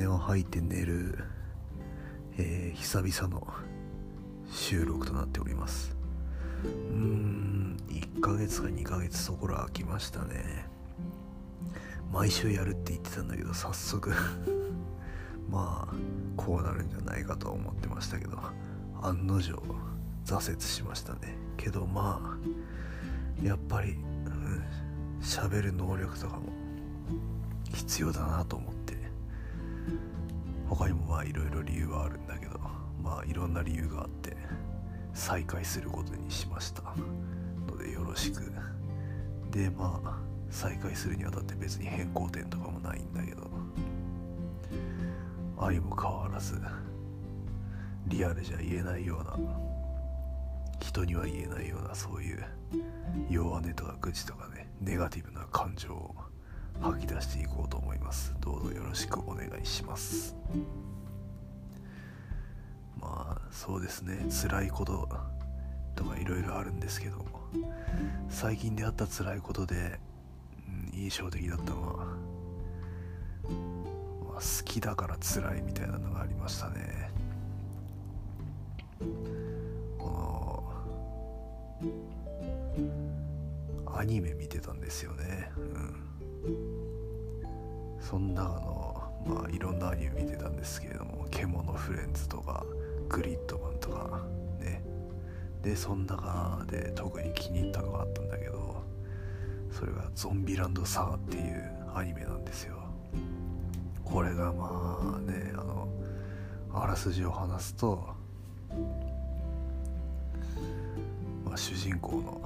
金を吐いて寝る、えー、久々の収録となっております。うーん1ヶ月か2ヶ月そこら空きましたね。毎週やるって言ってたんだけど早速 まあこうなるんじゃないかとは思ってましたけど案の定挫折しましたね。けどまあやっぱり喋、うん、る能力とかも必要だなと思って。他にもまあいろいろ理由はあるんだけどまあいろんな理由があって再開することにしました。のでよろしく。でまあ再開するにあたって別に変更点とかもないんだけど相も変わらずリアルじゃ言えないような人には言えないようなそういう弱音とか愚痴とかねネガティブな感情を吐き出していこうと思います。どうぞよろしくお願いします。まあそうですね。辛いこととかいろいろあるんですけど最近であった辛いことで、うん、印象的だったのは、まあ、好きだから辛いみたいなのがありましたね。このアニメ見てたんですよね。うん。そんなあのまあいろんなアニメ見てたんですけれども「獣フレンズ」とか「グリッドマン」とかね。でそん中で特に気に入ったのがあったんだけどそれが「ゾンビランドサガ」っていうアニメなんですよ。これがまあねあのあらすじを話すと、まあ、主人公の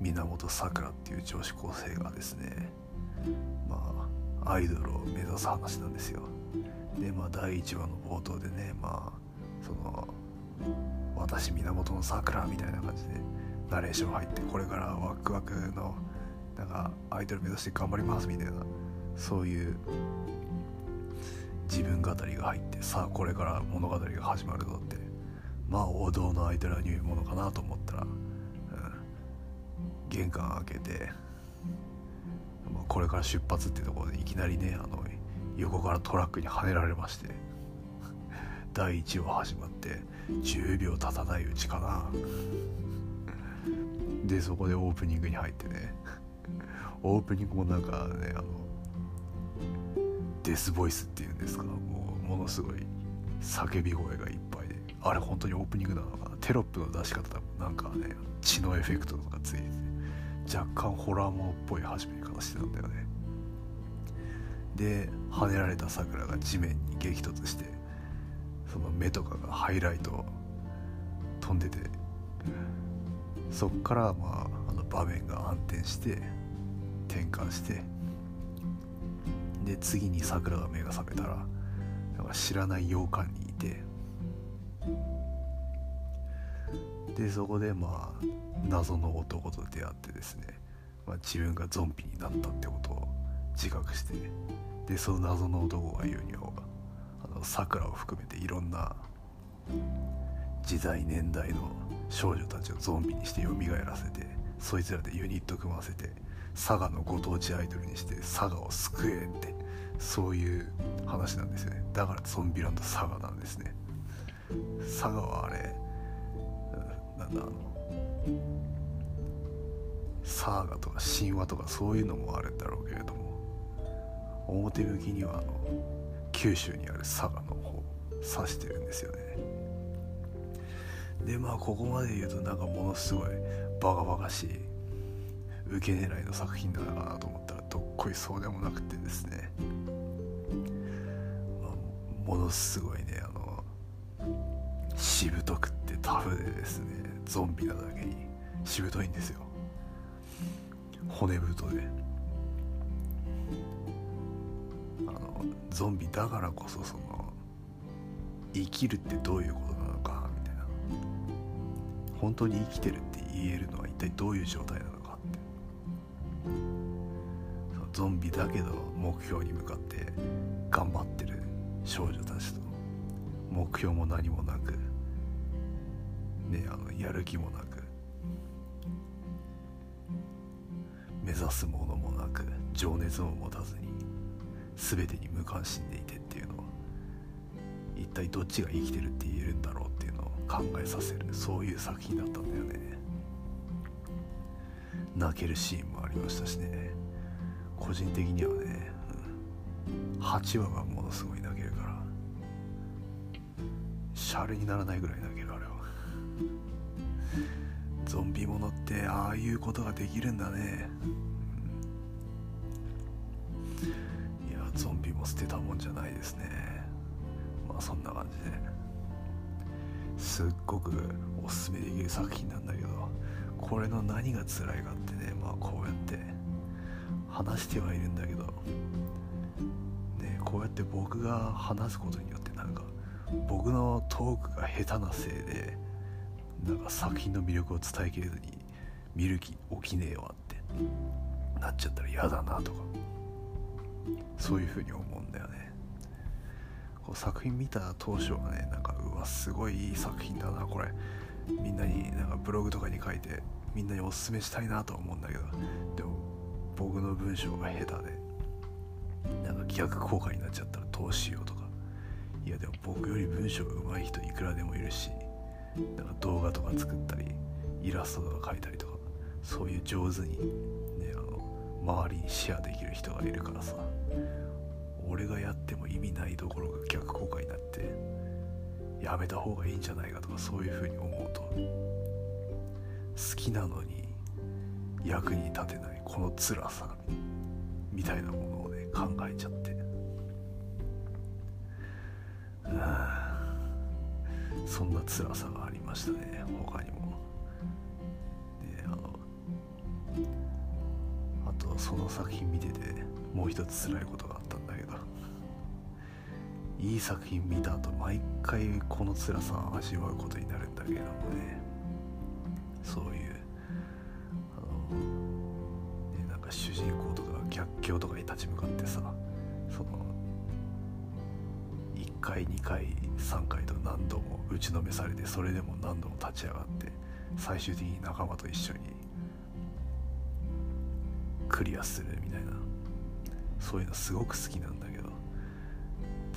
源さくらっていう女子高生がですねまあアイドルを目指す話なんですよ。でまあ第1話の冒頭でねまあその私源の桜みたいな感じでナレーション入ってこれからワクワクのなんかアイドル目指して頑張りますみたいなそういう自分語りが入ってさあこれから物語が始まるぞってまあ王道のアイドルアニメものかなと思ったら、うん、玄関開けてこれから出発っていうところでいきなりねあの横からトラックにはねられまして 第1話始まって10秒経たないうちかな。でそこでオープニングに入ってねオープニングもなんかねあのデスボイスっていうんですかもうものすごい叫び声がいっぱいであれ本当にオープニングなのかな？テロップの出し方だなんかね血のエフェクトとかついてて。若干ホラーものっぽい始め方してたんだよね。で跳ねられたさくらが地面に激突してその目とかがハイライト飛んでてそっからまああの場面が暗転して転換してで次にさくらが目が覚めたらなんか知らない洋館にいてでそこでまあ謎の男と出会ってですね、まあ、自分がゾンビになったってことを自覚してねでその謎の男が言うにはさくらを含めていろんな時代年代の少女たちをゾンビにして蘇らせてそいつらでユニット組ませて佐賀のご当地アイドルにして佐賀を救えってそういう話なんですよね。だからゾンビランド佐賀なんですね。佐賀はあれなんだあのサーガとか神話とかそういうのもあるんだろうけれども表向きにはあの九州にある佐賀の方を指してるんですよね。でまあここまで言うとなんかものすごいバカバカしい受け狙いの作品なのかなと思ったらどっこいそうでもなくてですね、まあ、ものすごいねあのしぶとくってタフでですねゾンビなだけにしぶといんですよ。骨太であのゾンビだからこそその生きるってどういうことなのかみたいな。本当に生きてるって言えるのは一体どういう状態なのかって。ゾンビだけど目標に向かって頑張ってる少女たちと。目標も何もなく。ねあのやる気もなく。目指すものもなく情熱も持たずに全てに無関心でいてっていうのは一体どっちが生きてるって言えるんだろうっていうのを考えさせるそういう作品だったんだよね。泣けるシーンもありましたしね。個人的にはね、8話がものすごい泣けるからシャレにならないぐらい泣ける。ゾンビものってああいうことができるんだね、うん、いやゾンビも捨てたもんじゃないですね。まあそんな感じで。すっごくおすすめできる作品なんだけどこれの何が辛いかってねまあこうやって話してはいるんだけど。ねこうやって僕が話すことによってなんか僕のトークが下手なせいでなんか作品の魅力を伝えきれずに見る気起きねえわってなっちゃったら嫌だなとかそういうふうに思うんだよねこう作品見た当初はねなんかうわすごいいい作品だなこれみんなになんかブログとかに書いてみんなにおすすめしたいなと思うんだけどでも僕の文章が下手でなんか逆効果になっちゃったらどうしようとかいやでも僕より文章が上手い人いくらでもいるしなんか動画とか作ったりイラストとか描いたりとかそういう上手にねあの周りにシェアできる人がいるからさ俺がやっても意味ないところが逆効果になってやめた方がいいんじゃないかとかそういうふうに思うと好きなのに役に立てないこの辛さみたいなものをね考えちゃって。そんな辛さがましたね他にも。であのあとその作品見ててもう一つ辛いことがあったんだけど。いい作品見た後毎回この辛さを味わうことになるんだけどもね。そういう打ちのめされてそれでも何度も立ち上がって最終的に仲間と一緒にクリアするみたいなそういうのすごく好きなんだけど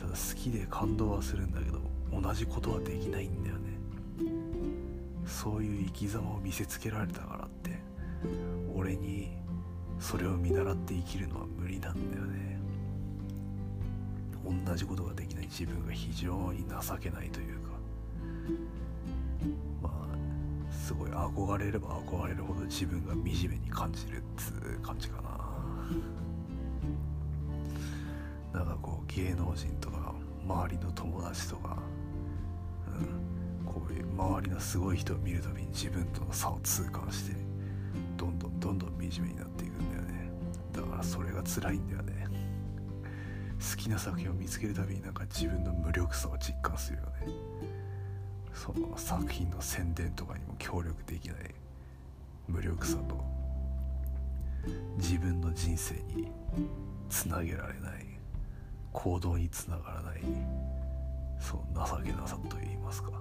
ただ好きで感動はするんだけど同じことはできないんだよね。そういう生き様を見せつけられたからって俺にそれを見習って生きるのは無理なんだよね。同じことができない自分が非常に情けないという憧れれば憧れるほど自分が惨めに感じるっつう感じかな。なんかこう芸能人とか周りの友達とか、うん、こういう周りのすごい人を見るたびに自分との差を痛感してどんどんどんどん惨めになっていくんだよね。だからそれが辛いんだよね。好きな作品を見つけるたびになんか自分の無力さを実感するよね。その作品の宣伝とかにも協力できない無力さと自分の人生につなげられない行動につながらないその情けなさといいますか。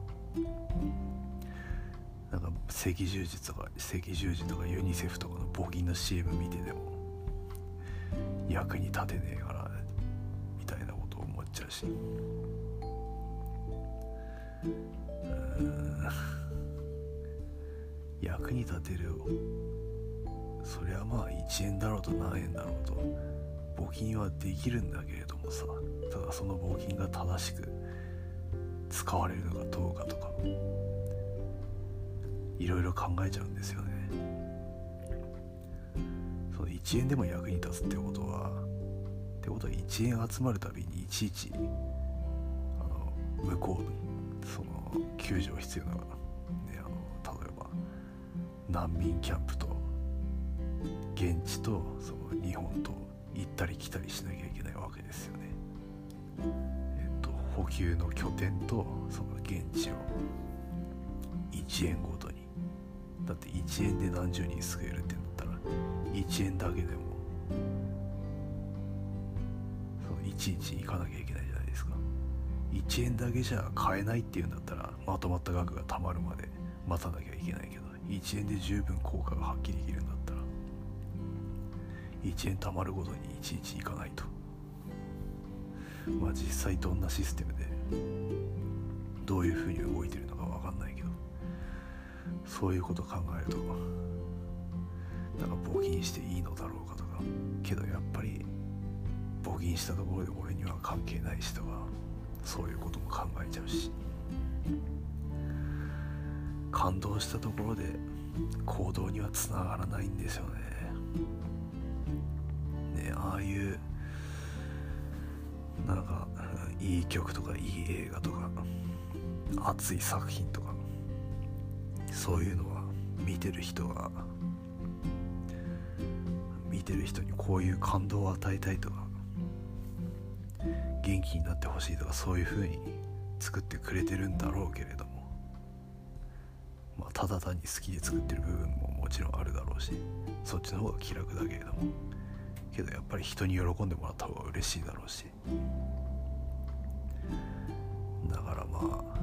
なんか赤十字とか赤十字とかユニセフとかの募金の CM 見てでも役に立てねえからみたいなことを思っちゃうし。役に立てる。そりゃまあ1円だろうと何円だろうと募金はできるんだけれどもさ。ただその募金が正しく使われるのかどうかとかいろいろ考えちゃうんですよね。その1円でも役に立つってことはってことは1円集まるたびにいちいちあの向こうにその救助必要な、ね、あの例えば難民キャンプと現地とその日本と行ったり来たりしなきゃいけないわけですよね。えっと補給の拠点とその現地を1円ごとにだって1円で何十人救えるってなったら1円だけでもちいち行かなきゃいけない1円だけじゃ買えないっていうんだったらまとまった額が貯まるまで待たなきゃいけないけど1円で十分効果が発揮できるんだったら1円貯まるごとにいちいち行かないと。まあ実際どんなシステムでどういうふうに動いてるのか分かんないけどそういうこと考えるとなんか募金していいのだろうかとかけどやっぱり募金したところで俺には関係ない人はそういうことも考えちゃうし。感動したところで行動にはつながらないんですよね。ねああいうなんかいい曲とかいい映画とか熱い作品とかそういうのは見てる人が見てる人にこういう感動を与えたいとか気になってほしいとかそういう風に作ってくれてるんだろうけれども。まあただ単に好きで作ってる部分ももちろんあるだろうしそっちの方が気楽だけれども。けどやっぱり人に喜んでもらった方が嬉しいだろうし。だからまあ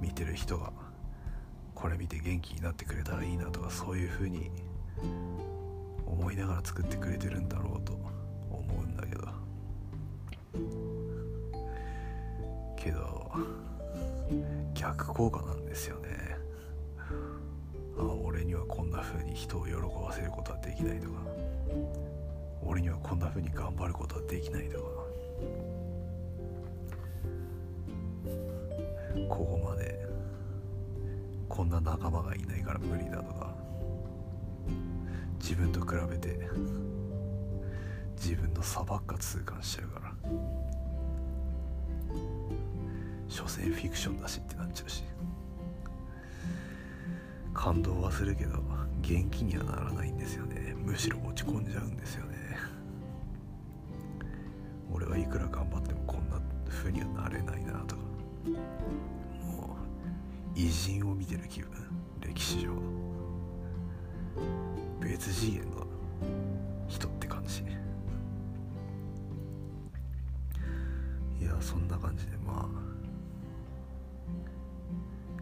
見てる人がこれ見て元気になってくれたらいいなとかそういう風に思いながら作ってくれてるんだろうけど逆効果なんですよね。あ俺にはこんな風に人を喜ばせることはできないとか。俺にはこんな風に頑張ることはできないとか。ここまでこんな仲間がいないから無理だとか。自分と比べて自分の差ばっか痛感しちゃうから。所詮フィクションだしってなっちゃうし。感動はするけど元気にはならないんですよね。むしろ落ち込んじゃうんですよね。俺はいくら頑張ってもこんな風にはなれないなとか。もう偉人を見てる気分。歴史上。別次元の人って感じ。いやそんな感じでまあ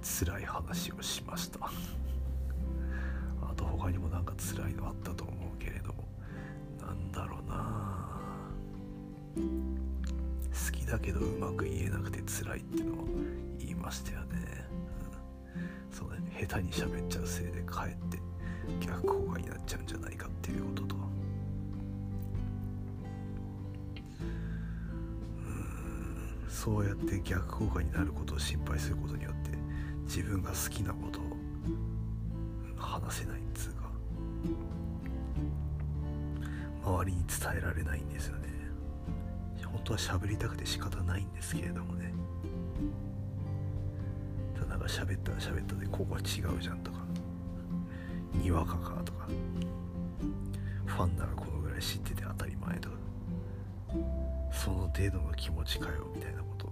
辛い話をしました。あと他にもなんか辛いのあったと思うけれども。なんだろうな。好きだけどうまく言えなくて辛いってのを言いましたよね、うん、そうね。下手に喋っちゃうせいでかえって逆効果になっちゃうんじゃないかっていうことと。うん。そうやって逆効果になることを心配することによって自分が好きなことを話せないっつうか。周りに伝えられないんですよね。本当は喋りたくて仕方ないんですけれどもね。ただなんか喋ったら喋ったでここは違うじゃんとか。にわかかとか。ファンならこのぐらい知ってて当たり前とか。その程度の気持ちかよみたいなこと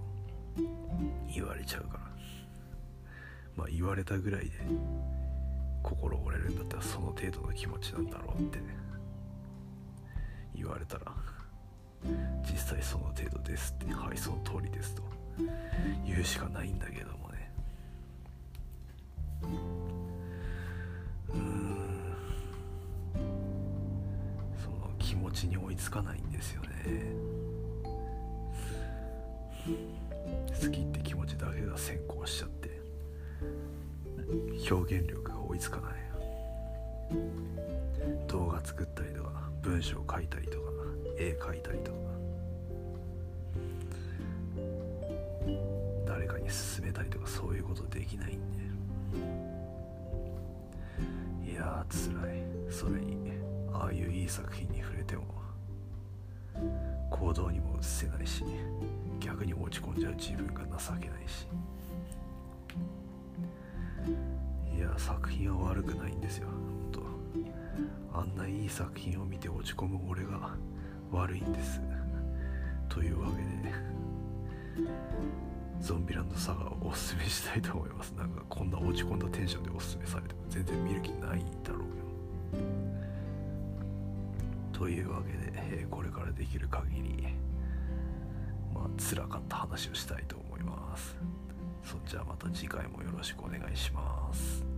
言われちゃうから。まあ言われたぐらいで心折れるんだったらその程度の気持ちなんだろうって言われたら実際その程度ですってはいその通りですと言うしかないんだけどもね。うん。その気持ちに追いつかないんですよね。好きって気持ちだけが先行しちゃって。表現力が追いつかない。動画作ったりとか文章書いたりとか絵描いたりとか。誰かに勧めたりとかそういうことできないんで。いやーつらい。それにああいういい作品に触れても行動にも移せないし逆に落ち込んじゃう自分が情けないし。いや作品は悪くないんですよ。本当。あんないい作品を見て落ち込む俺が悪いんです。というわけでゾンビランドサガをおすすめしたいと思います。なんかこんな落ち込んだテンションでおすすめされても。全然見る気ないだろうけどというわけで、えーこれからできる限りまあ辛かった話をしたいと思います。そっちはまた次回もよろしくお願いします。